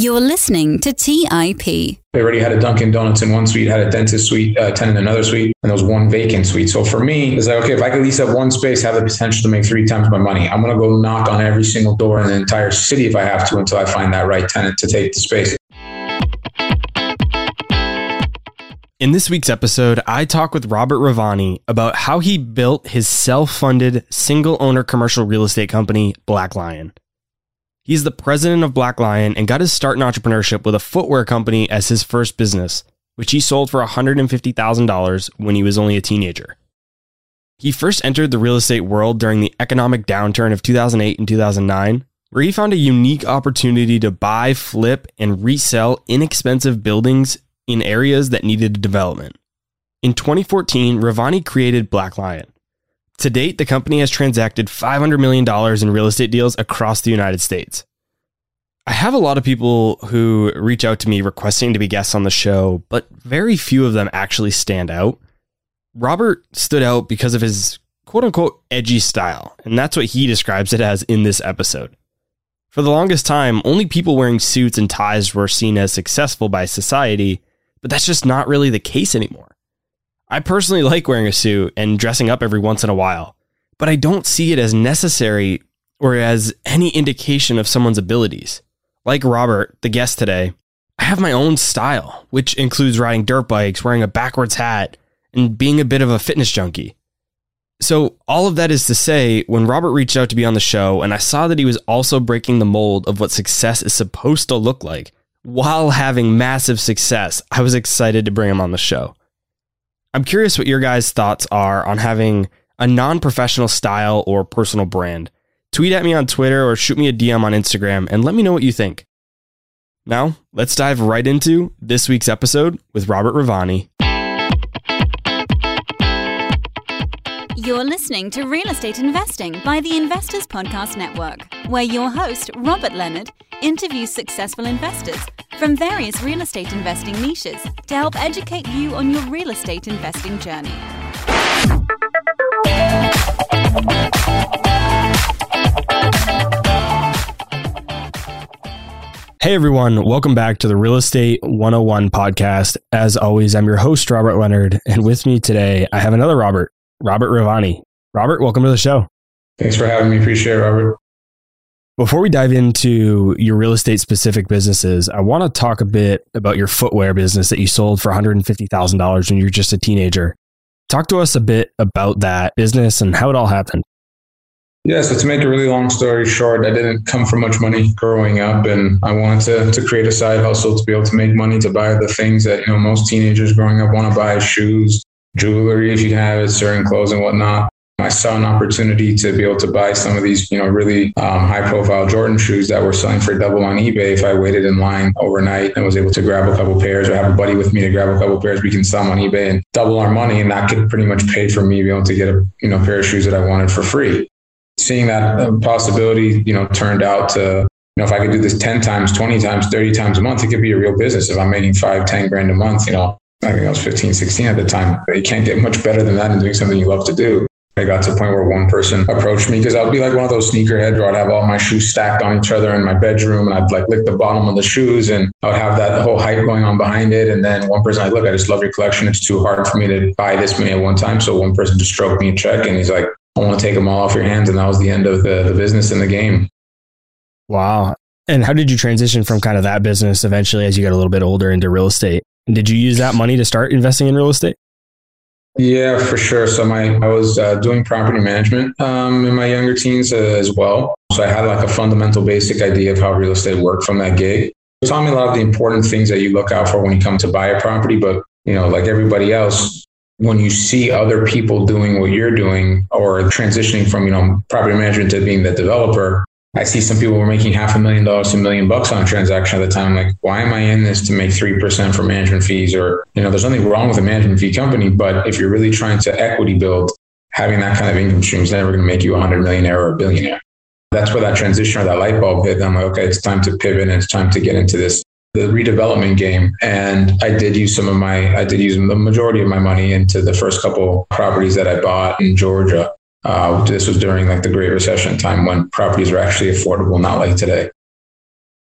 You're listening to TIP. They already had a Dunkin' Donuts in one suite, had a dentist suite, uh, tenant in another suite, and there was one vacant suite. So for me, it's like, okay, if I could lease up one space, have the potential to make three times my money, I'm going to go knock on every single door in the entire city if I have to until I find that right tenant to take the space. In this week's episode, I talk with Robert Rivani about how he built his self funded single owner commercial real estate company, Black Lion. He's the president of Black Lion and got his start in entrepreneurship with a footwear company as his first business, which he sold for $150,000 when he was only a teenager. He first entered the real estate world during the economic downturn of 2008 and 2009, where he found a unique opportunity to buy, flip, and resell inexpensive buildings in areas that needed development. In 2014, Rivani created Black Lion. To date, the company has transacted $500 million in real estate deals across the United States. I have a lot of people who reach out to me requesting to be guests on the show, but very few of them actually stand out. Robert stood out because of his quote unquote edgy style, and that's what he describes it as in this episode. For the longest time, only people wearing suits and ties were seen as successful by society, but that's just not really the case anymore. I personally like wearing a suit and dressing up every once in a while, but I don't see it as necessary or as any indication of someone's abilities. Like Robert, the guest today, I have my own style, which includes riding dirt bikes, wearing a backwards hat, and being a bit of a fitness junkie. So, all of that is to say, when Robert reached out to be on the show and I saw that he was also breaking the mold of what success is supposed to look like while having massive success, I was excited to bring him on the show. I'm curious what your guys' thoughts are on having a non professional style or personal brand. Tweet at me on Twitter or shoot me a DM on Instagram and let me know what you think. Now, let's dive right into this week's episode with Robert Rivani. You're listening to Real Estate Investing by the Investors Podcast Network, where your host, Robert Leonard, interviews successful investors from various real estate investing niches to help educate you on your real estate investing journey. Hey everyone, welcome back to the Real Estate 101 podcast. As always, I'm your host, Robert Leonard, and with me today, I have another Robert, Robert Rivani. Robert, welcome to the show. Thanks for having me. Appreciate it, Robert. Before we dive into your real estate specific businesses, I want to talk a bit about your footwear business that you sold for $150,000 when you were just a teenager. Talk to us a bit about that business and how it all happened. Yeah, so to make a really long story short, I didn't come from much money growing up, and I wanted to, to create a side hustle to be able to make money to buy the things that you know most teenagers growing up want to buy: shoes, jewelry, if you have it, certain clothes and whatnot. I saw an opportunity to be able to buy some of these, you know, really um, high-profile Jordan shoes that were selling for double on eBay. If I waited in line overnight and was able to grab a couple pairs, or have a buddy with me to grab a couple pairs, we can sell them on eBay and double our money, and that could pretty much pay for me being able to get a, you know, pair of shoes that I wanted for free seeing that uh, possibility, you know, turned out to, you know, if I could do this 10 times, 20 times, 30 times a month, it could be a real business. If I'm making five, 10 grand a month, you know, I think I was 15, 16 at the time. You can't get much better than that in doing something you love to do. I got to the point where one person approached me because I'd be like one of those sneakerheads where I'd have all my shoes stacked on each other in my bedroom and I'd like lick the bottom of the shoes and I would have that whole hype going on behind it. And then one person, I look, I just love your collection. It's too hard for me to buy this many at one time. So one person just stroked me a check and he's like, I want to take them all off your hands. And that was the end of the, the business in the game. Wow. And how did you transition from kind of that business eventually as you got a little bit older into real estate? Did you use that money to start investing in real estate? Yeah, for sure. So my I was uh, doing property management um, in my younger teens uh, as well. So I had like a fundamental, basic idea of how real estate worked from that gig. It taught me a lot of the important things that you look out for when you come to buy a property. But you know, like everybody else, when you see other people doing what you're doing or transitioning from you know property management to being the developer, I see some people were making half a million dollars to a million bucks on a transaction at the time. Like, why am I in this to make 3% for management fees? Or, you know, there's nothing wrong with a management fee company, but if you're really trying to equity build, having that kind of income stream is never going to make you a hundred millionaire or a billionaire. That's where that transition or that light bulb hit. I'm like, okay, it's time to pivot and it's time to get into this the redevelopment game. And I did use some of my, I did use the majority of my money into the first couple properties that I bought in Georgia. Uh, this was during like the Great Recession time when properties were actually affordable, not like today.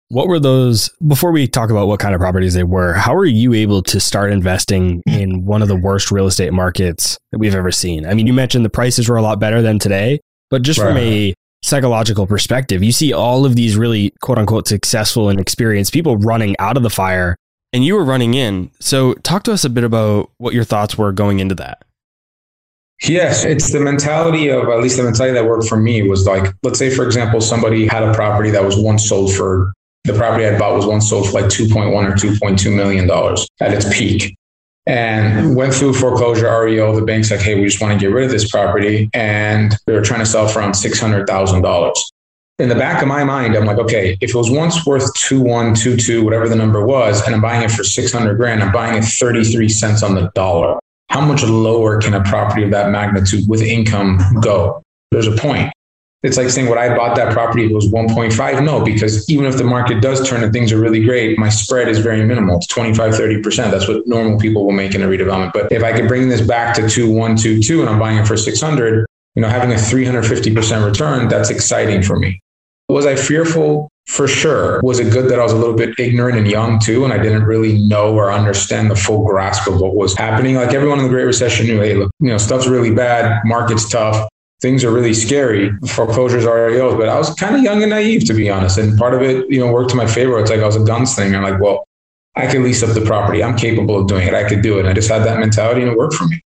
What were those, before we talk about what kind of properties they were, how were you able to start investing in one of the worst real estate markets that we've ever seen? I mean, you mentioned the prices were a lot better than today, but just right. from a psychological perspective, you see all of these really quote unquote successful and experienced people running out of the fire and you were running in. So, talk to us a bit about what your thoughts were going into that. Yes, it's the mentality of at least the mentality that worked for me was like, let's say, for example, somebody had a property that was once sold for the property I bought was once sold for like 2.1 or 2.2 million dollars at its peak. And went through foreclosure REO. The bank's like, hey, we just want to get rid of this property. And they were trying to sell for around $600,000. In the back of my mind, I'm like, okay, if it was once worth two one, two two, whatever the number was, and I'm buying it for 600 grand, I'm buying it 33 cents on the dollar. How much lower can a property of that magnitude with income go? There's a point. It's like saying, "What I bought that property was 1.5? No, because even if the market does turn and things are really great, my spread is very minimal. It's 25, 30%. That's what normal people will make in a redevelopment. But if I could bring this back to 2, 1, 2, 2, and I'm buying it for 600, you know, having a 350% return, that's exciting for me. Was I fearful? For sure. Was it good that I was a little bit ignorant and young too, and I didn't really know or understand the full grasp of what was happening? Like everyone in the Great Recession knew, hey, look, you know, stuff's really bad, market's tough things are really scary. Foreclosures, REOs, but I was kind of young and naive to be honest. And part of it, you know, worked to my favor. It's like I was a gunslinger. I'm like, well, I can lease up the property. I'm capable of doing it. I could do it. And I just had that mentality and it worked for me.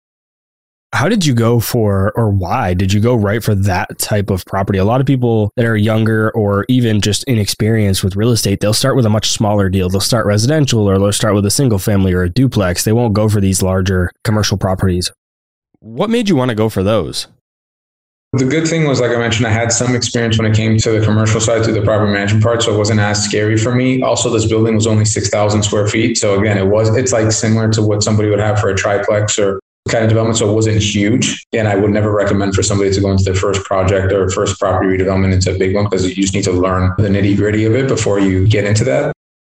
How did you go for, or why did you go right for that type of property? A lot of people that are younger or even just inexperienced with real estate, they'll start with a much smaller deal. They'll start residential or they'll start with a single family or a duplex. They won't go for these larger commercial properties. What made you want to go for those? The good thing was, like I mentioned, I had some experience when it came to the commercial side, to the property management part, so it wasn't as scary for me. Also, this building was only six thousand square feet, so again, it was it's like similar to what somebody would have for a triplex or kind of development, so it wasn't huge. And I would never recommend for somebody to go into their first project or first property redevelopment into a big one because you just need to learn the nitty gritty of it before you get into that.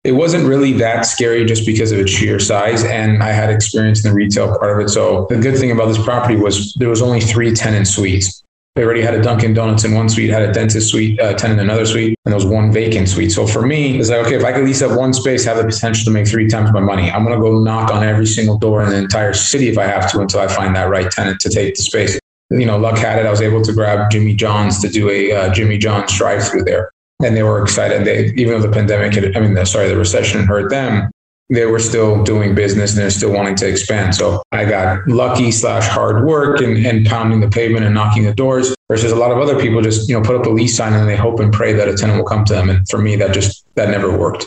It wasn't really that scary just because of its sheer size, and I had experience in the retail part of it. So the good thing about this property was there was only three tenant suites. They already had a Dunkin' Donuts in one suite, had a dentist suite, uh, tenant in another suite, and there was one vacant suite. So for me, it's like, okay, if I could lease up one space, have the potential to make three times my money, I'm going to go knock on every single door in the entire city if I have to until I find that right tenant to take the space. You know, luck had it. I was able to grab Jimmy John's to do a uh, Jimmy John's drive through there. And they were excited. They, even though the pandemic had, I mean, the, sorry, the recession hurt them, they were still doing business and they're still wanting to expand. So I got lucky slash hard work and, and pounding the pavement and knocking the doors versus a lot of other people just, you know, put up a lease sign and they hope and pray that a tenant will come to them. And for me, that just, that never worked.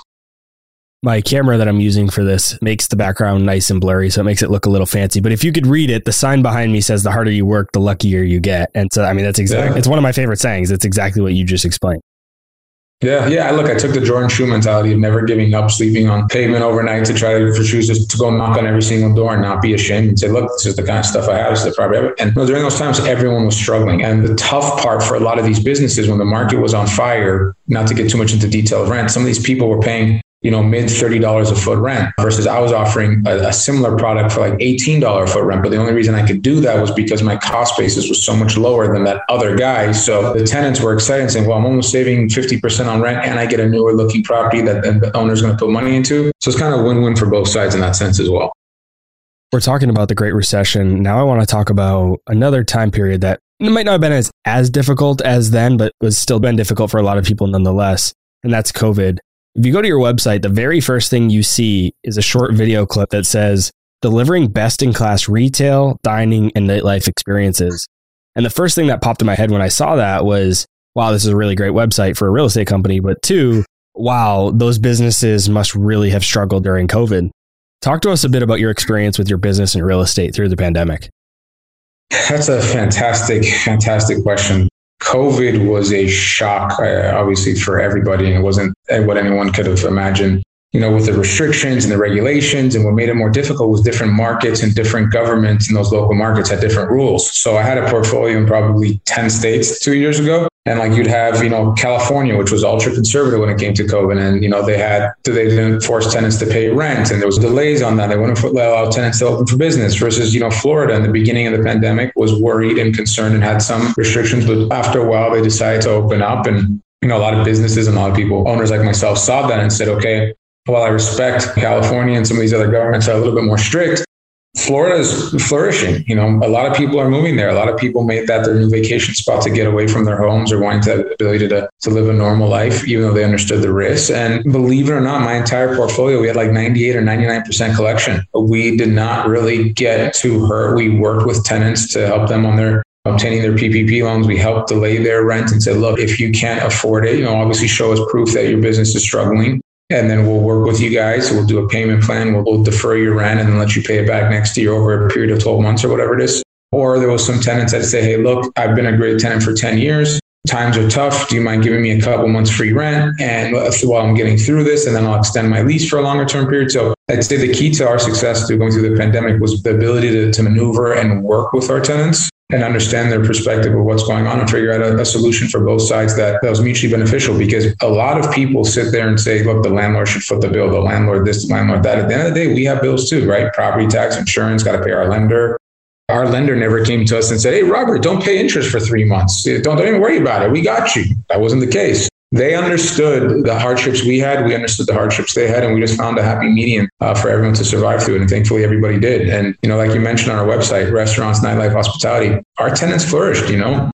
My camera that I'm using for this makes the background nice and blurry, so it makes it look a little fancy. But if you could read it, the sign behind me says, "The harder you work, the luckier you get." And so, I mean, that's exactly. Yeah. It's one of my favorite sayings. It's exactly what you just explained. Yeah, yeah. Look, I took the Jordan shoe mentality of never giving up, sleeping on pavement overnight to try to for shoes just to go knock on every single door and not be ashamed and say, "Look, this is the kind of stuff I have. This is the property." And you know, during those times, everyone was struggling. And the tough part for a lot of these businesses, when the market was on fire, not to get too much into detail of rent, some of these people were paying you know, mid $30 a foot rent versus I was offering a, a, similar product for like $18 a foot rent. But the only reason I could do that was because my cost basis was so much lower than that other guy. So the tenants were excited saying, well, I'm almost saving 50% on rent and I get a newer looking property that the owner's going to put money into. So it's kind of win-win for both sides in that sense as well. We're talking about the Great Recession. Now I want to talk about another time period that might not have been as, as difficult as then, but was still been difficult for a lot of people nonetheless. And that's COVID. If you go to your website, the very first thing you see is a short video clip that says delivering best in class retail, dining, and nightlife experiences. And the first thing that popped in my head when I saw that was, wow, this is a really great website for a real estate company. But two, wow, those businesses must really have struggled during COVID. Talk to us a bit about your experience with your business and real estate through the pandemic. That's a fantastic, fantastic question. COVID was a shock, uh, obviously, for everybody, and it wasn't what anyone could have imagined. You know, with the restrictions and the regulations, and what made it more difficult was different markets and different governments in those local markets had different rules. So I had a portfolio in probably 10 states two years ago. And like you'd have, you know, California, which was ultra conservative when it came to COVID. And, you know, they had, they didn't force tenants to pay rent and there was delays on that. They wouldn't allow tenants to open for business versus, you know, Florida in the beginning of the pandemic was worried and concerned and had some restrictions. But after a while, they decided to open up and you know, a lot of businesses and a lot of people, owners like myself, saw that and said, okay, while I respect California and some of these other governments are a little bit more strict, Florida is flourishing. You know, a lot of people are moving there. A lot of people made that their new vacation spot to get away from their homes or wanting to have the ability to, to live a normal life, even though they understood the risks. And believe it or not, my entire portfolio, we had like 98 or 99% collection. We did not really get too hurt. We worked with tenants to help them on their obtaining their PPP loans. We helped delay their rent and said, look, if you can't afford it, you know, obviously show us proof that your business is struggling and then we'll work with you guys. We'll do a payment plan. We'll, we'll, defer your rent and let you pay it back next year over a period of 12 months or whatever it is. Or there was some tenants that say, hey, look, I've been a great tenant for 10 years. Times are tough. Do you mind giving me a couple months free rent? And while I'm getting through this, and then I'll extend my lease for a longer term period. So I'd say the key to our success through going through the pandemic was the ability to, to maneuver and work with our tenants and understand their perspective of what's going on and figure out a, a, solution for both sides that, that was mutually beneficial because a lot of people sit there and say, look, the landlord should foot the bill, the landlord this, the landlord that. At the end of the day, we have bills too, right? Property tax, insurance, got to pay our lender. Our lender never came to us and said, hey, Robert, don't pay interest for three months. Don't, don't even worry about it. We got you. That wasn't the case they understood the hardships we had. We understood the hardships they had, and we just found a happy medium uh, for everyone to survive through it. And thankfully, everybody did. And you know, like you mentioned on our website, restaurants, nightlife, hospitality, our tenants flourished. You know,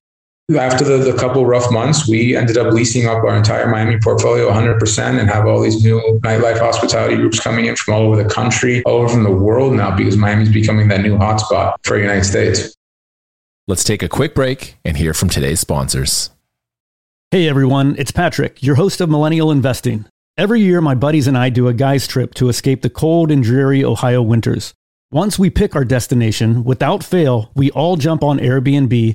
after the, the couple rough months, we ended up leasing up our entire Miami portfolio 100% and have all these new nightlife hospitality groups coming in from all over the country, all over from the world now, because Miami's becoming that new hotspot for the United States. Let's take a quick break and hear from today's sponsors. Hey everyone, it's Patrick, your host of Millennial Investing. Every year, my buddies and I do a guy's trip to escape the cold and dreary Ohio winters. Once we pick our destination, without fail, we all jump on Airbnb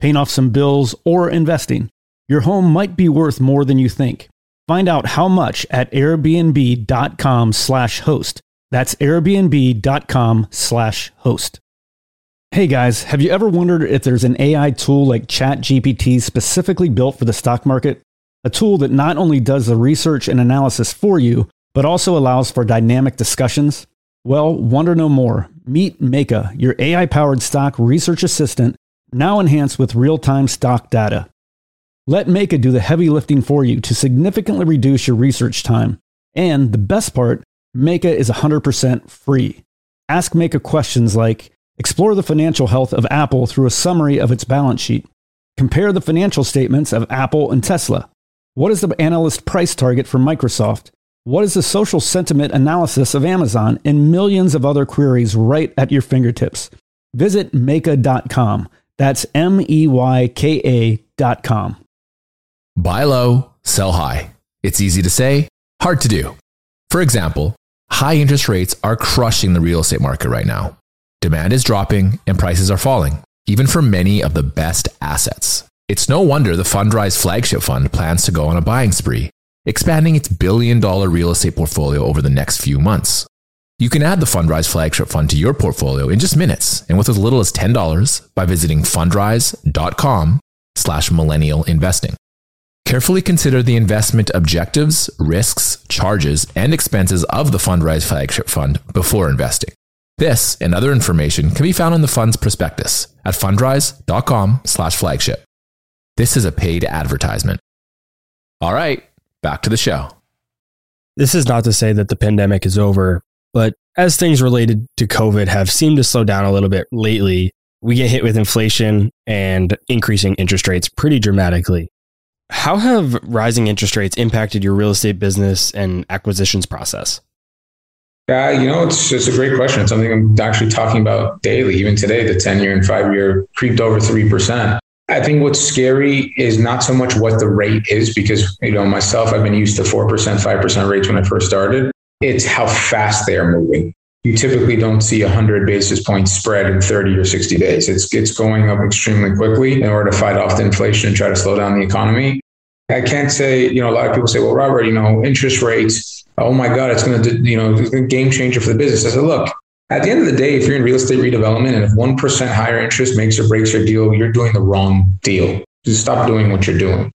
paying off some bills, or investing. Your home might be worth more than you think. Find out how much at airbnb.com/host. That's airbnb.com/host. Hey guys, have you ever wondered if there's an AI tool like ChatGPT specifically built for the stock market? a tool that not only does the research and analysis for you, but also allows for dynamic discussions? Well, wonder no more. Meet Meyka, your AI powered stock research assistant, now enhanced with real time stock data. Let Meyka do the heavy lifting for you to significantly reduce your research time. And the best part, Meyka is 100% free. Ask Meyka questions like Explore the financial health of Apple through a summary of its balance sheet. Compare the financial statements of Apple and Tesla. What is the analyst price target for Microsoft? What is the social sentiment analysis of Amazon? And millions of other queries right at your fingertips. Visit Meyka.com. That's M E Y K A dot com. Buy low, sell high. It's easy to say, hard to do. For example, high interest rates are crushing the real estate market right now. Demand is dropping and prices are falling, even for many of the best assets. It's no wonder the Fundrise flagship fund plans to go on a buying spree, expanding its billion dollar real estate portfolio over the next few months. You can add the Fundrise flagship fund to your portfolio in just minutes and with as little as $10 by visiting fundrise.com slash millennial investing. Carefully consider the investment objectives, risks, charges, and expenses of the Fundrise flagship fund before investing. This and other information can be found in the fund's prospectus at fundrise.com slash flagship. This is a paid advertisement. All right, back to the show. This is not to say that the pandemic is over, but as things related to COVID have seemed to slow down a little bit lately, we get hit with inflation and increasing interest rates pretty dramatically. How have rising interest rates impacted your real estate business and acquisitions process? Yeah, you know, it's it's a great question. It's something I'm actually talking about daily. Even today, the 10 year and five year creeped over 3%. I think what's scary is not so much what the rate is, because, you know, myself, I've been used to 4%, 5% rates when I first started. It's how fast they are moving. You typically don't see a 100 basis point spread in 30 or 60 days. It's, it's going up extremely quickly in order to fight off the inflation and try to slow down the economy. I can't say, you know, a lot of people say, well, Robert, you know, interest rates, oh my God, it's going to, you know, a game changer for the business. I said, look, at the end of the day, if you're in real estate redevelopment and if 1% higher interest makes or breaks your deal, you're doing the wrong deal. Just stop doing what you're doing.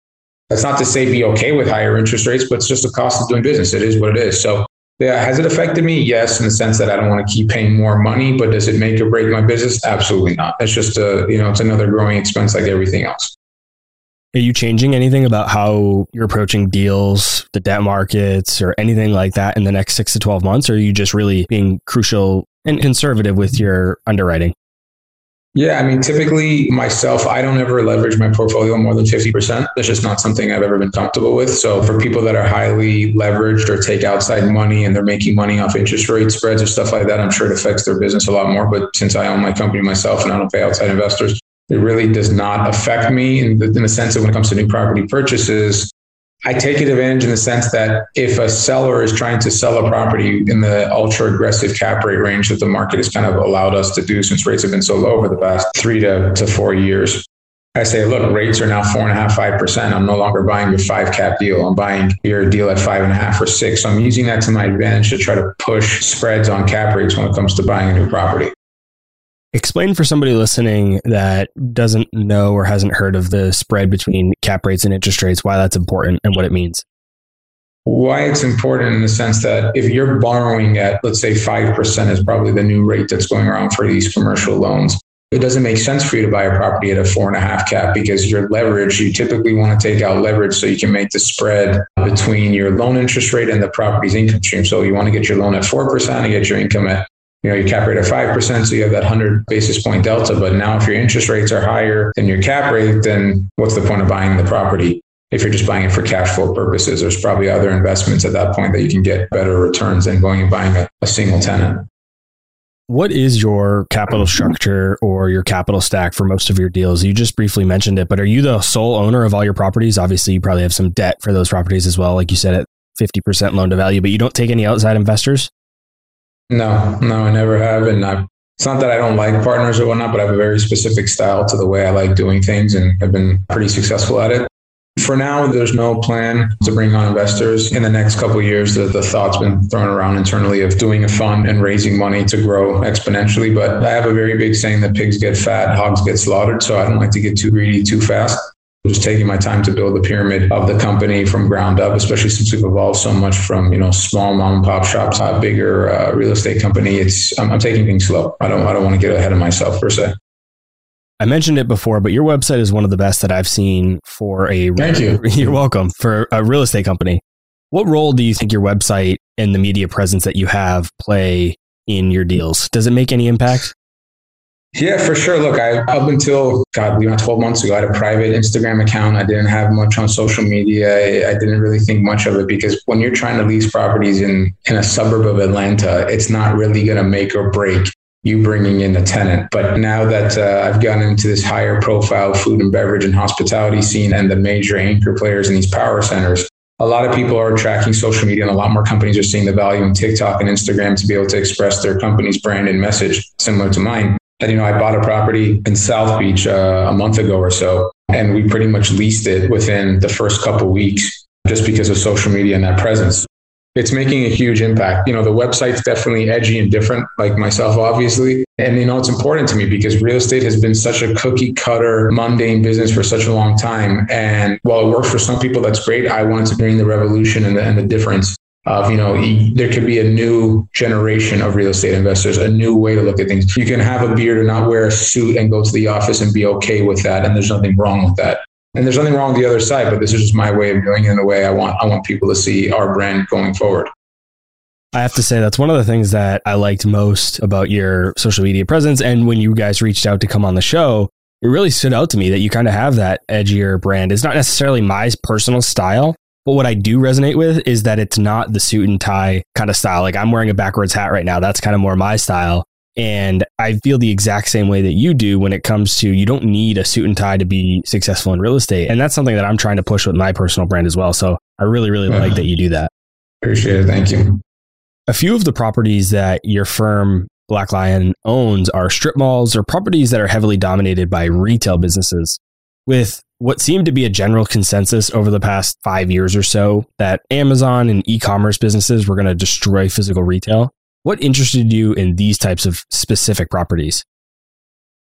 That's not to say be okay with higher interest rates, but it's just the cost of doing business. It is what it is. So, yeah, has it affected me? Yes, in the sense that I don't want to keep paying more money, but does it make or break my business? Absolutely not. It's just a, you know, it's another growing expense like everything else. Are you changing anything about how you're approaching deals, the debt markets, or anything like that in the next six to 12 months? Or are you just really being crucial and conservative with your underwriting? Yeah, I mean, typically myself, I don't ever leverage my portfolio more than 50%. That's just not something I've ever been comfortable with. So for people that are highly leveraged or take outside money and they're making money off interest rate spreads or stuff like that, I'm sure it affects their business a lot more. But since I own my company myself and I don't pay outside investors, it really does not affect me in the, in the sense that when it comes to new property purchases, I take advantage in the sense that if a seller is trying to sell a property in the ultra aggressive cap rate range that the market has kind of allowed us to do since rates have been so low over the past three to, to four years, I say, look, rates are now four and a half, five percent. I'm no longer buying your five cap deal. I'm buying your deal at five and a half or six. So I'm using that to my advantage to try to push spreads on cap rates when it comes to buying a new property. Explain for somebody listening that doesn't know or hasn't heard of the spread between cap rates and interest rates, why that's important and what it means. Why it's important in the sense that if you're borrowing at, let's say, 5% is probably the new rate that's going around for these commercial loans. It doesn't make sense for you to buy a property at a four and a half cap because your leverage, you typically want to take out leverage so you can make the spread between your loan interest rate and the property's income stream. So you want to get your loan at 4% and get your income at you know, your cap rate at 5%, so you have that 100 basis point delta. But now if your interest rates are higher than your cap rate, then what's the point of buying the property? If you're just buying it for cash flow purposes, there's probably other investments at that point that you can get better returns than going and buying a, a single tenant. What is your capital structure or your capital stack for most of your deals? You just briefly mentioned it, but are you the sole owner of all your properties? Obviously, you probably have some debt for those properties as well, like you said, at 50% loan to value, but you don't take any outside investors? No, no, I never have. And I've, it's not that I don't like partners or whatnot, but I have a very specific style to the way I like doing things and I've been pretty successful at it. For now, there's no plan to bring on investors. In the next couple years, the, the thought's been thrown around internally of doing a fund and raising money to grow exponentially. But I have a very big saying that pigs get fat, hogs get slaughtered. So I don't like to get too greedy too fast just taking my time to build the pyramid of the company from ground up, especially since we've evolved so much from you know small mom and pop shops to a bigger uh, real estate company. It's I'm, I'm taking things slow. I don't I don't want to get ahead of myself per se. I mentioned it before, but your website is one of the best that I've seen for a. Thank you. You're welcome for a real estate company. What role do you think your website and the media presence that you have play in your deals? Does it make any impact? Yeah, for sure. Look, I up until God, you know, 12 months ago, I had a private Instagram account. I didn't have much on social media. I, I didn't really think much of it because when you're trying to lease properties in in a suburb of Atlanta, it's not really going to make or break you bringing in a tenant. But now that uh, I've gotten into this higher profile food and beverage and hospitality scene and the major anchor players in these power centers, a lot of people are tracking social media and a lot more companies are seeing the value in TikTok and Instagram to be able to express their company's brand and message similar to mine. And, you know, I bought a property in South Beach uh, a month ago or so, and we pretty much leased it within the first couple weeks just because of social media and that presence. It's making a huge impact. You know, the website's definitely edgy and different, like myself, obviously. And, you know, it's important to me because real estate has been such a cookie cutter, mundane business for such a long time. And while it works for some people, that's great. I wanted to bring the revolution and the, and the difference of you know there could be a new generation of real estate investors a new way to look at things you can have a beard and not wear a suit and go to the office and be okay with that and there's nothing wrong with that and there's nothing wrong with the other side but this is just my way of doing it in the way i want i want people to see our brand going forward I have to say that's one of the things that I liked most about your social media presence. And when you guys reached out to come on the show, it really stood out to me that you kind of have that edgier brand. It's not necessarily my personal style, but what I do resonate with is that it's not the suit and tie kind of style. Like I'm wearing a backwards hat right now. That's kind of more my style. And I feel the exact same way that you do when it comes to you don't need a suit and tie to be successful in real estate. And that's something that I'm trying to push with my personal brand as well. So I really, really like that you do that. Appreciate it. Thank you. A few of the properties that your firm Black Lion owns are strip malls or properties that are heavily dominated by retail businesses. With what seemed to be a general consensus over the past five years or so that Amazon and e commerce businesses were going to destroy physical retail. What interested you in these types of specific properties?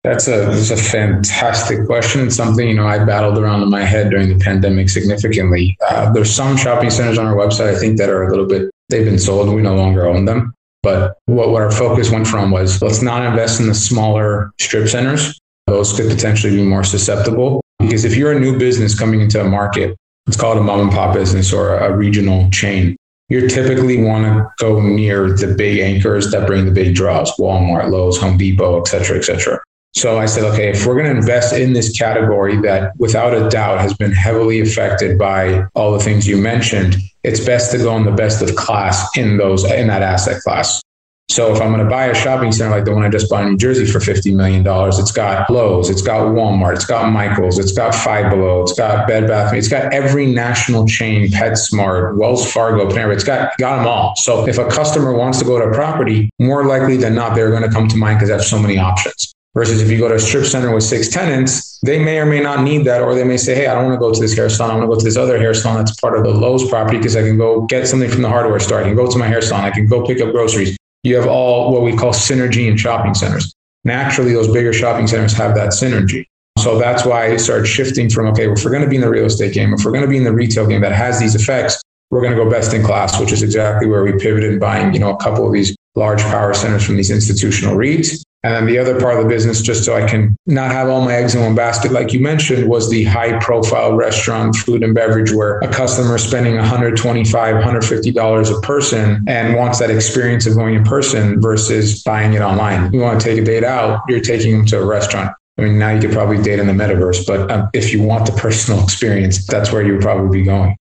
That's a that's a fantastic question something you know I battled around in my head during the pandemic significantly. Uh, there's some shopping centers on our website I think that are a little bit they've been sold. We no longer own them. But what, what our focus went from was let's not invest in the smaller strip centers. Those could potentially be more susceptible because if you're a new business coming into a market, it's called a mom and pop business or a regional chain. You typically want to go near the big anchors that bring the big draws, Walmart, Lowe's, Home Depot, et cetera, et cetera. So I said, okay, if we're going to invest in this category that without a doubt has been heavily affected by all the things you mentioned, it's best to go in the best of class in those in that asset class. So if I'm going to buy a shopping center like the one I just bought in New Jersey for $50 million, it's got Lowe's, it's got Walmart, it's got Michael's, it's got Five Below, it's got Bed Bath, it's got every national chain, PetSmart, Wells Fargo, Panera, it's got, got them all. So if a customer wants to go to a property, more likely than not, they're going to come to mine because I have so many options. Versus if you go to a strip center with six tenants, they may or may not need that, or they may say, Hey, I don't want to go to this hair salon. I want to go to this other hair salon that's part of the Lowe's property because I can go get something from the hardware store. I can go to my hair salon. I can go pick up groceries. You have all what we call synergy in shopping centers. Naturally, those bigger shopping centers have that synergy. So that's why I started shifting from, okay, if we're going to be in the real estate game, if we're going to be in the retail game that has these effects, we're going to go best in class, which is exactly where we pivoted buying, you know, a couple of these large power centers from these institutional REITs. And then the other part of the business, just so I can not have all my eggs in one basket, like you mentioned, was the high profile restaurant, food and beverage, where a customer is spending $125, $150 a person and wants that experience of going in person versus buying it online. You want to take a date out, you're taking them to a restaurant. I mean, now you could probably date in the metaverse, but um, if you want the personal experience, that's where you would probably be going.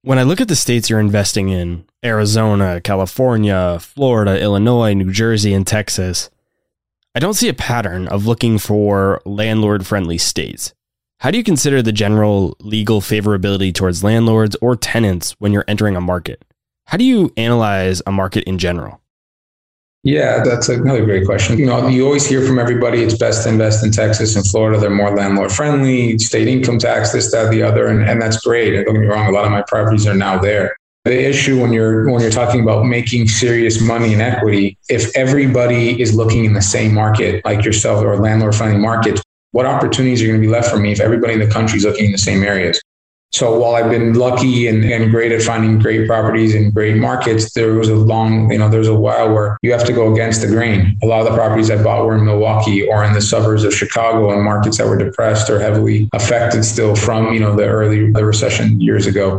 When I look at the states you're investing in Arizona, California, Florida, Illinois, New Jersey, and Texas I don't see a pattern of looking for landlord friendly states. How do you consider the general legal favorability towards landlords or tenants when you're entering a market? How do you analyze a market in general? Yeah, that's another great question. You know, you always hear from everybody it's best to invest in Texas and Florida. They're more landlord friendly, state income tax, this, that, the other. And, and that's great. Don't get me wrong, a lot of my properties are now there the issue when you're when you're talking about making serious money in equity if everybody is looking in the same market like yourself or landlord friendly markets what opportunities are going to be left for me if everybody in the country is looking in the same areas? So while i've been lucky and, and great at finding great properties in great markets there was a long you know there was a while where you have to go against the grain. A lot of the properties i bought were in milwaukee or in the suburbs of chicago and markets that were depressed or heavily affected still from you know the early the recession years ago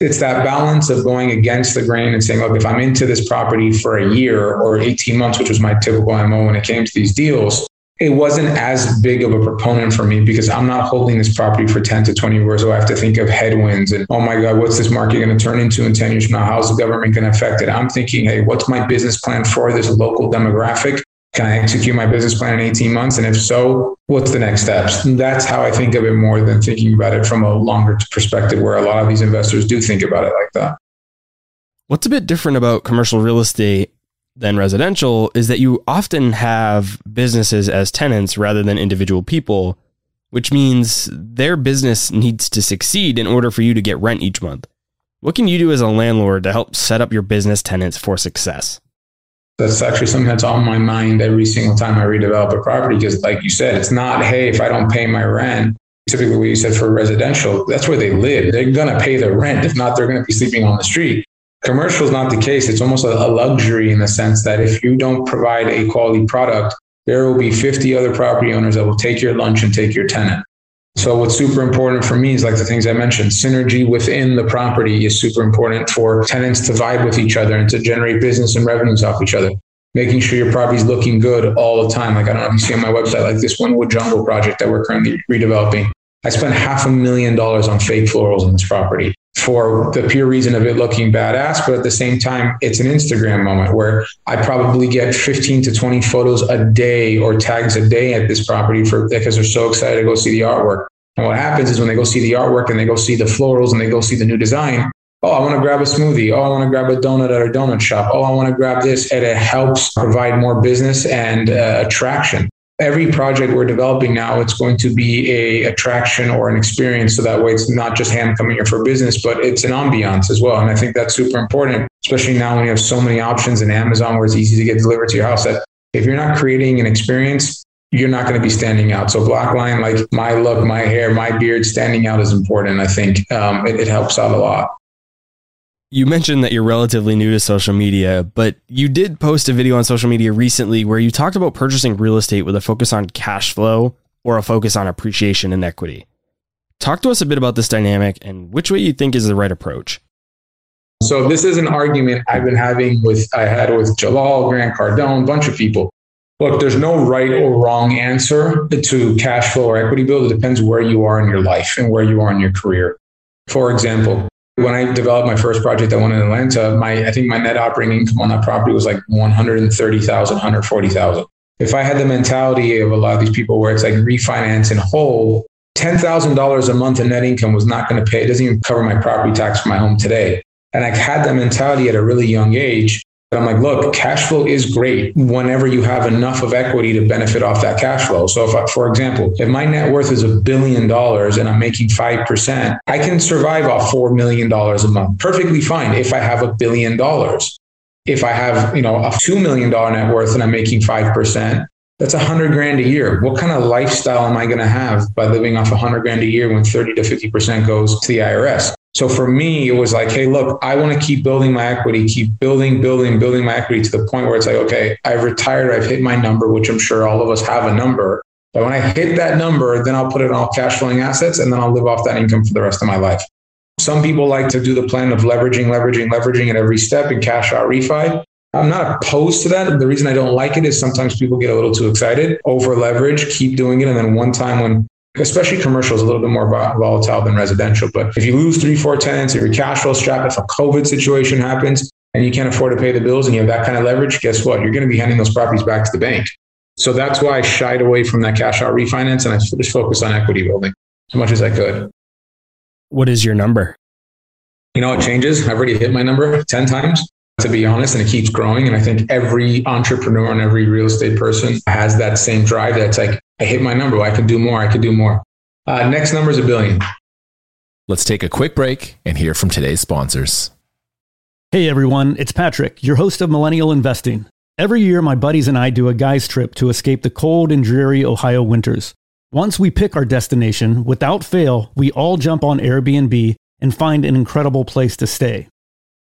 it's that balance of going against the grain and saying, look, if I'm into this property for a year or 18 months, which was my typical MO when it came to these deals, it wasn't as big of a proponent for me because I'm not holding this property for 10 to 20 years. So I have to think of headwinds and, oh my God, what's this market going to turn into in 10 years from now? How's the government going to affect it? I'm thinking, hey, what's my business plan for this local demographic? Can I execute my business plan in 18 months? And if so, what's the next steps? that's how I think of it more than thinking about it from a longer perspective, where a lot of these investors do think about it like that. What's a bit different about commercial real estate than residential is that you often have businesses as tenants rather than individual people, which means their business needs to succeed in order for you to get rent each month. What can you do as a landlord to help set up your business tenants for success? That's actually something that's on my mind every single time I redevelop a property. Because, like you said, it's not, hey, if I don't pay my rent, typically what you said for residential, that's where they live. They're going to pay their rent. If not, they're going to be sleeping on the street. Commercial is not the case. It's almost a, luxury in the sense that if you don't provide a quality product, there will be 50 other property owners that will take your lunch and take your tenant. So what's super important for me is like the things I mentioned, synergy within the property is super important for tenants to vibe with each other and to generate business and revenues off each other. Making sure your property is looking good all the time. Like I don't know if you see on my website, like this Wynwood Jungle project that we're currently redeveloping. I spent half a million dollars on fake florals on this property for the pure reason of it looking badass. But at the same time, it's an Instagram moment where I probably get 15 to 20 photos a day or tags a day at this property for because they're so excited to go see the artwork. And what happens is when they go see the artwork and they go see the florals and they go see the new design, oh, I want to grab a smoothie. Oh, I want to grab a donut at a donut shop. Oh, I want to grab this. And it helps provide more business and uh, attraction. Every project we're developing now, it's going to be a attraction or an experience. So that way it's not just hand coming here for business, but it's an ambiance as well. And I think that's super important, especially now when you have so many options in Amazon where it's easy to get delivered to your house that if you're not creating an experience, you're not going to be standing out. So Black Lion, like my look, my hair, my beard, standing out is important. I think um, it, it helps out a lot. You mentioned that you're relatively new to social media, but you did post a video on social media recently where you talked about purchasing real estate with a focus on cash flow or a focus on appreciation and equity. Talk to us a bit about this dynamic and which way you think is the right approach. So this is an argument I've been having with I had with Jalal, Grant Cardone, a bunch of people. Look, there's no right or wrong answer to cash flow or equity build. It depends where you are in your life and where you are in your career. For example, when I developed my first project, I went in Atlanta, my I think my net operating income on that property was like 130,000, 140,000. If I had the mentality of a lot of these people where it's like refinance and hold, $10,000 a month in net income was not going to pay. It doesn't even cover my property tax for my home today. And I had that mentality at a really young age. But I'm like, look, cash flow is great whenever you have enough of equity to benefit off that cash flow. So, if I, for example, if my net worth is a billion dollars and I'm making 5%, I can survive off $4 million a month perfectly fine if I have a billion dollars. If I have, you know, a $2 million net worth and I'm making 5%, that's a hundred grand a year. What kind of lifestyle am I going to have by living off a hundred grand a year when 30 to 50% goes to the IRS? So for me, it was like, hey, look, I want to keep building my equity, keep building, building, building my equity to the point where it's like, okay, I've retired, I've hit my number, which I'm sure all of us have a number. But when I hit that number, then I'll put it on all cash flowing assets and then I'll live off that income for the rest of my life. Some people like to do the plan of leveraging, leveraging, leveraging at every step and cash out refi. I'm not opposed to that. The reason I don't like it is sometimes people get a little too excited, over leverage, keep doing it. And then one time when especially commercial is a little bit more volatile than residential. But if you lose three, four tenants, if your cash flow strapped, if a COVID situation happens and you can't afford to pay the bills and you have that kind of leverage, guess what? You're going to be handing those properties back to the bank. So that's why I shied away from that cash out refinance and I just focused on equity building as much as I could. What is your number? You know, it changes. I've already hit my number 10 times to be honest, and it keeps growing. And I think every entrepreneur and every real estate person has that same drive that's like, I hit my number. I can do more. I can do more. Uh, next number is a billion. Let's take a quick break and hear from today's sponsors. Hey everyone, it's Patrick, your host of Millennial Investing. Every year, my buddies and I do a guy's trip to escape the cold and dreary Ohio winters. Once we pick our destination, without fail, we all jump on Airbnb and find an incredible place to stay.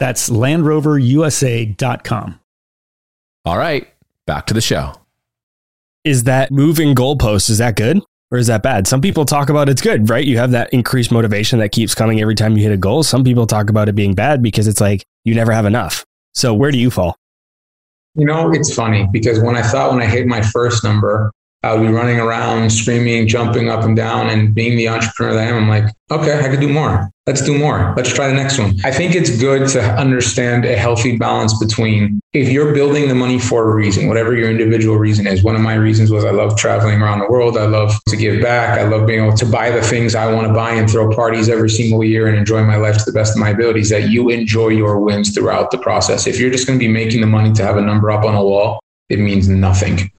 That's LandRoverUSA.com. All right, back to the show. Is that moving goalposts? Is that good or is that bad? Some people talk about it's good, right? You have that increased motivation that keeps coming every time you hit a goal. Some people talk about it being bad because it's like you never have enough. So where do you fall? You know, it's funny because when I thought when I hit my first number, I would be running around, screaming, jumping up and down, and being the entrepreneur that I am. I'm like, okay, I could do more. Let's do more. Let's try the next one. I think it's good to understand a healthy balance between if you're building the money for a reason, whatever your individual reason is. One of my reasons was I love traveling around the world. I love to give back. I love being able to buy the things I want to buy and throw parties every single year and enjoy my life to the best of my abilities. That you enjoy your wins throughout the process. If you're just going to be making the money to have a number up on a wall, it means nothing.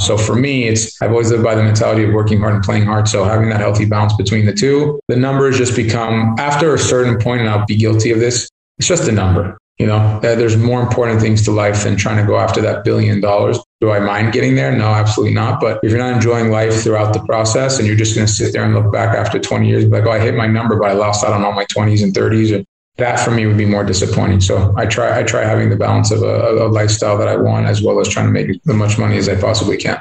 So for me, it's I've always lived by the mentality of working hard and playing hard. So having that healthy balance between the two, the numbers just become after a certain point, and I'll be guilty of this. It's just a number. You know, uh, there's more important things to life than trying to go after that billion dollars. Do I mind getting there? No, absolutely not. But if you're not enjoying life throughout the process and you're just going to sit there and look back after 20 years, like, oh, I hit my number, but I lost out on all my 20s and 30s, that for me would be more disappointing. So I try I try having the balance of a, a, lifestyle that I want as well as trying to make as much money as I possibly can.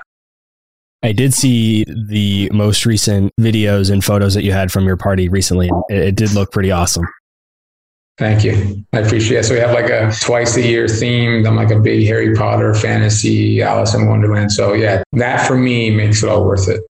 I did see the most recent videos and photos that you had from your party recently. It, it did look pretty awesome. Thank you. I appreciate it. So we have like a twice a year theme. I'm like a big Harry Potter fantasy, Alice in Wonderland. So yeah, that for me makes it all worth it.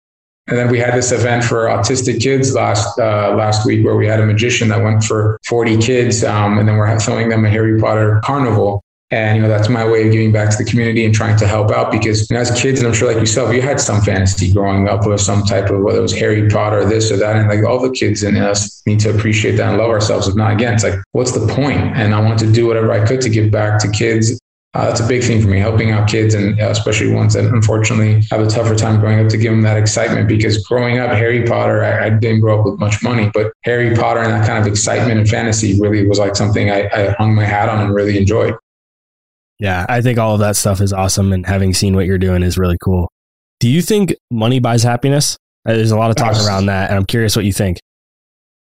And then we had this event for autistic kids last uh, last week where we had a magician that went for 40 kids, um, and then we're throwing them a Harry Potter carnival. And, you know, that's my way of giving back to the community and trying to help out because you know, as kids, and I'm sure like yourself, you had some fantasy growing up or some type of, whether it was Harry Potter or this or that. And like all the kids in us need to appreciate that and love ourselves. If not, again, it's like, what's the point? And I want to do whatever I could to give back to kids. Uh, that's a big thing for me, helping out kids and uh, especially ones that unfortunately have a tougher time growing up to give them that excitement. Because growing up, Harry Potter, I, I didn't grow up with much money, but Harry Potter and that kind of excitement and fantasy really was like something I, I hung my hat on and really enjoyed. Yeah, I think all of that stuff is awesome. And having seen what you're doing is really cool. Do you think money buys happiness? Uh, there's a lot of talk around that. And I'm curious what you think.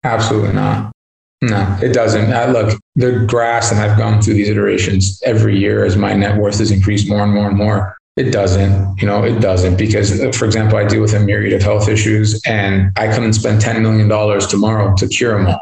Absolutely not. No, it doesn't. I, look, the grass, and I've gone through these iterations every year as my net worth has increased more and more and more. It doesn't, you know, it doesn't because, for example, I deal with a myriad of health issues and I come and spend $10 million tomorrow to cure them all.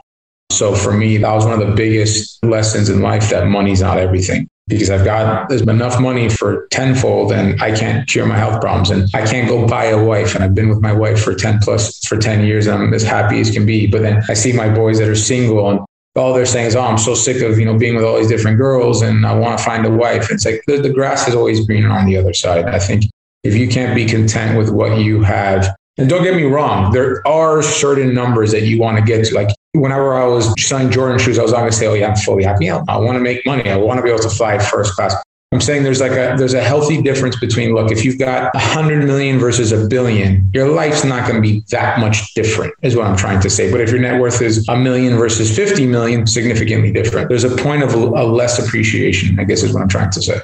So for me, that was one of the biggest lessons in life that money's not everything because I've got there's enough money for tenfold and I can't cure my health problems and I can't go buy a wife and I've been with my wife for 10 plus for 10 years and I'm as happy as can be. But then I see my boys that are single and all they're saying is, "Oh, I'm so sick of you know being with all these different girls, and I want to find a wife." It's like the, the grass is always greener on the other side. I think if you can't be content with what you have, and don't get me wrong, there are certain numbers that you want to get to. Like whenever I was selling Jordan shoes, I was not going to say, "Oh yeah, I'm fully happy. I want to make money. I want to be able to fly first class." I'm saying there's like a there's a healthy difference between look if you've got a hundred million versus a billion, your life's not going to be that much different, is what I'm trying to say. But if your net worth is a million versus 50 million, significantly different. There's a point of a less appreciation, I guess, is what I'm trying to say.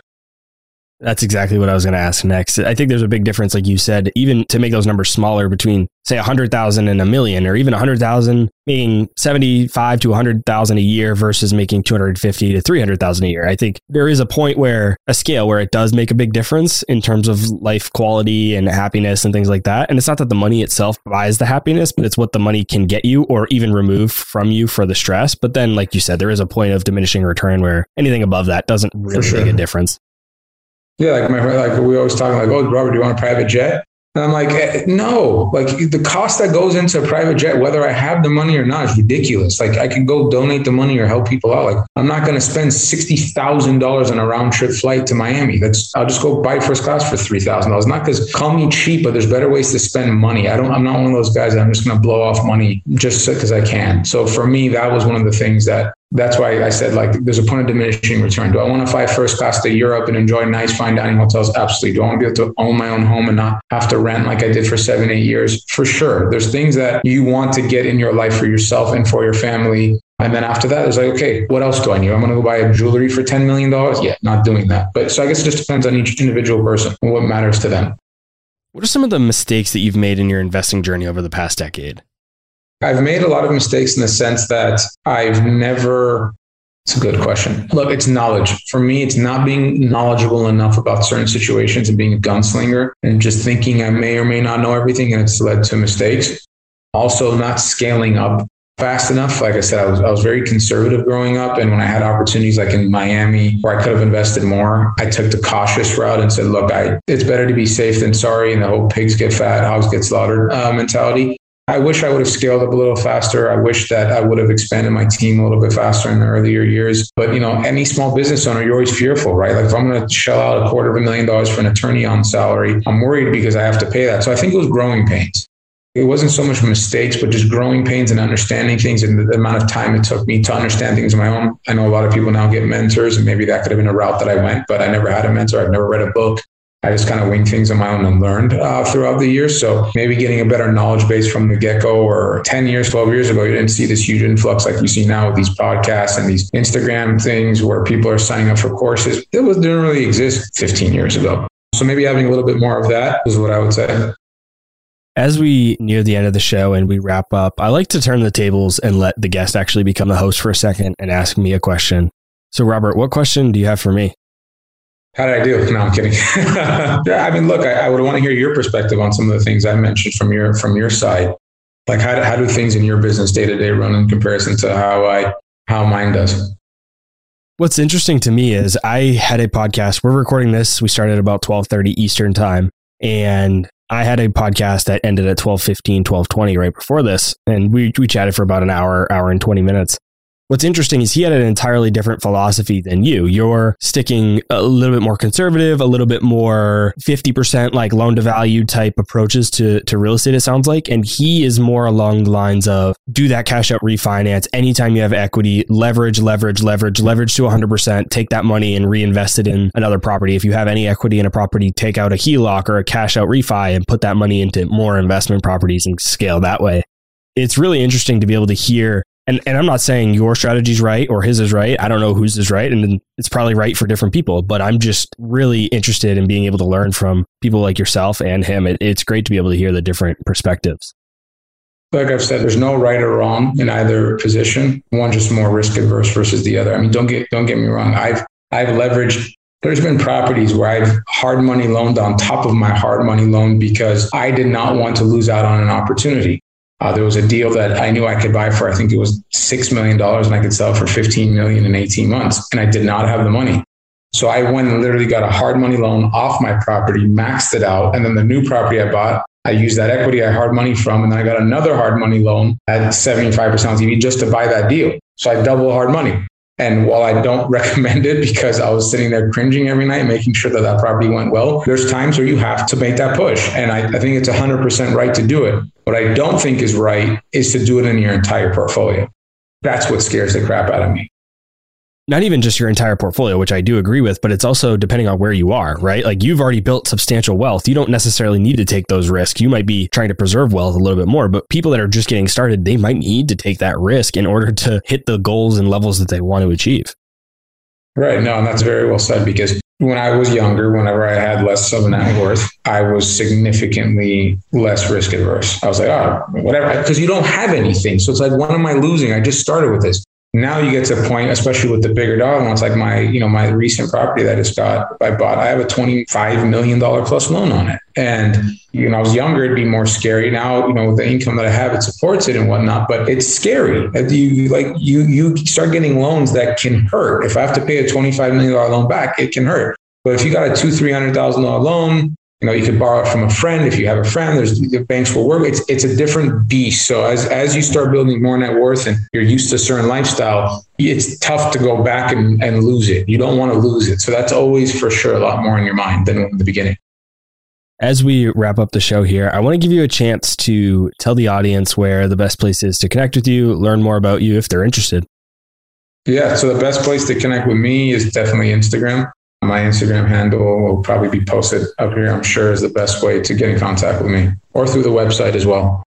That's exactly what I was going to ask next. I think there's a big difference, like you said, even to make those numbers smaller between, say, 100,000 and a million, or even 100,000 making 75 to 100,000 a year versus making 250 to 300,000 a year. I think there is a point where a scale where it does make a big difference in terms of life quality and happiness and things like that. And it's not that the money itself buys the happiness, but it's what the money can get you or even remove from you for the stress. But then, like you said, there is a point of diminishing return where anything above that doesn't really sure. make a difference. Yeah, like my like we always talking like, oh, Robert, do you want a private jet? And I'm like, eh, no, like the cost that goes into a private jet, whether I have the money or not, is ridiculous. Like I can go donate the money or help people out. Like I'm not going to spend sixty thousand dollars on a round trip flight to Miami. That's I'll just go buy first class for three thousand dollars. Not because call me cheap, but there's better ways to spend money. I don't. I'm not one of those guys that I'm just going to blow off money just because I can. So for me, that was one of the things that that's why I said like there's a point of diminishing return. Do I want to fly first class to Europe and enjoy nice fine dining hotels? Absolutely. Do I want to be able to own my own home and not have to rent like I did for seven, eight years? For sure. There's things that you want to get in your life for yourself and for your family. And then after that, it's like, okay, what else do I need? I'm going to go buy a jewelry for $10 million. Yeah, not doing that. But so I guess it just depends on each individual person and what matters to them. What are some of the mistakes that you've made in your investing journey over the past decade? I've made a lot of mistakes in the sense that I've never it's a good question. Look, it's knowledge. For me, it's not being knowledgeable enough about certain situations and being a gunslinger and just thinking I may or may not know everything and it's led to mistakes. Also, not scaling up fast enough. Like I said, I was, I was very conservative growing up. And when I had opportunities like in Miami where I could have invested more, I took the cautious route and said, look, I, it's better to be safe than sorry. And the whole pigs get fat, hogs get slaughtered uh, mentality. I wish I would have scaled up a little faster. I wish that I would have expanded my team a little bit faster in the earlier years. But you know, any small business owner, you're always fearful, right? Like if I'm going to shell out a quarter of a million dollars for an attorney on salary, I'm worried because I have to pay that. So I think it was growing pains. It wasn't so much mistakes, but just growing pains and understanding things and the amount of time it took me to understand things on my own. I know a lot of people now get mentors, and maybe that could have been a route that I went, but I never had a mentor. I've never read a book. I just kind of winged things on my own and learned uh, throughout the years. So maybe getting a better knowledge base from the get go or 10 years, 12 years ago, you didn't see this huge influx like you see now with these podcasts and these Instagram things where people are signing up for courses. It was, didn't really exist 15 years ago. So maybe having a little bit more of that is what I would say. As we near the end of the show and we wrap up, I like to turn the tables and let the guest actually become the host for a second and ask me a question. So, Robert, what question do you have for me? How did I do? No, I'm kidding. yeah, I mean, look, I, I would want to hear your perspective on some of the things I mentioned from your from your side. Like, how do, how do things in your business day to day run in comparison to how I how mine does? What's interesting to me is I had a podcast. We're recording this. We started about 12:30 Eastern time and I had a podcast that ended at 12:15, 12:20 right before this and we we chatted for about an hour, hour and 20 minutes. What's interesting is he had an entirely different philosophy than you. You're sticking a little bit more conservative, a little bit more 50% like loan to value type approaches to, to real estate, it sounds like. And he is more along the lines of do that cash out refinance anytime you have equity, leverage, leverage, leverage, leverage to 100%, take that money and reinvest it in another property. If you have any equity in a property, take out a HELOC or a cash out refi and put that money into more investment properties and scale that way it's really interesting to be able to hear and and I'm not saying your strategy's right or his is right. I don't know whose is right, and it's probably right for different people. But I'm just really interested in being able to learn from people like yourself and him. It, it's great to be able to hear the different perspectives. Like I've said, there's no right or wrong in either position. One just more risk adverse versus the other. I mean, don't get don't get me wrong. I've I've leveraged there's been properties where I've hard money loaned on top of my hard money loan because I did not want to lose out on an opportunity. Uh, there was a deal that I knew I could buy for, I think it was $6 million and I could sell for 15 million in 18 months. And I did not have the money. So I went and literally got a hard money loan off my property, maxed it out. And then the new property I bought, I used that equity I hard money from. And then I got another hard money loan at 75% LTV just to buy that deal. So I double hard money. And while I don't recommend it because I was sitting there cringing every night, making sure that that property went well, there's times where you have to make that push. And I, I think it's 100% right to do it. What I don't think is right is to do it in your entire portfolio. That's what scares the crap out of me not even just your entire portfolio, which I do agree with, but it's also depending on where you are, right? Like you've already built substantial wealth. You don't necessarily need to take those risks. You might be trying to preserve wealth a little bit more, but people that are just getting started, they might need to take that risk in order to hit the goals and levels that they want to achieve. Right. No, and that's very well said because when I was younger, whenever I had less of a net worth, I was significantly less risk adverse. I was like, oh, whatever, because you don't have anything. So it's like, what am I losing? I just started with this now you get to a point, especially with the bigger dollar ones, like my, you know, my recent property that I just got, I bought, I have a $25 million plus loan on it. And, you know, I was younger, it'd be more scary. Now, you know, the income that I have, it supports it and whatnot, but it's scary. You like, you, you start getting loans that can hurt. If I have to pay a $25 million loan back, it can hurt. But if you got a two, $300,000 loan, you know, you could borrow it from a friend if you have a friend. There's the banks will work. It's it's a different beast. So as as you start building more net worth and you're used to a certain lifestyle, it's tough to go back and, and lose it. You don't want to lose it. So that's always for sure a lot more in your mind than in the beginning. As we wrap up the show here, I want to give you a chance to tell the audience where the best place is to connect with you, learn more about you if they're interested. Yeah, so the best place to connect with me is definitely Instagram. My Instagram handle will probably be posted up here, I'm sure, is the best way to get in contact with me or through the website as well.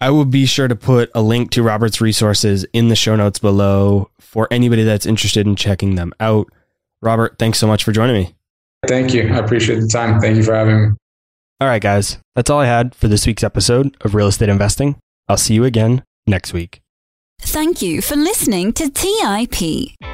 I will be sure to put a link to Robert's resources in the show notes below for anybody that's interested in checking them out. Robert, thanks so much for joining me. Thank you. I appreciate the time. Thank you for having me. All right, guys, that's all I had for this week's episode of Real Estate Investing. I'll see you again next week. Thank you for listening to TIP.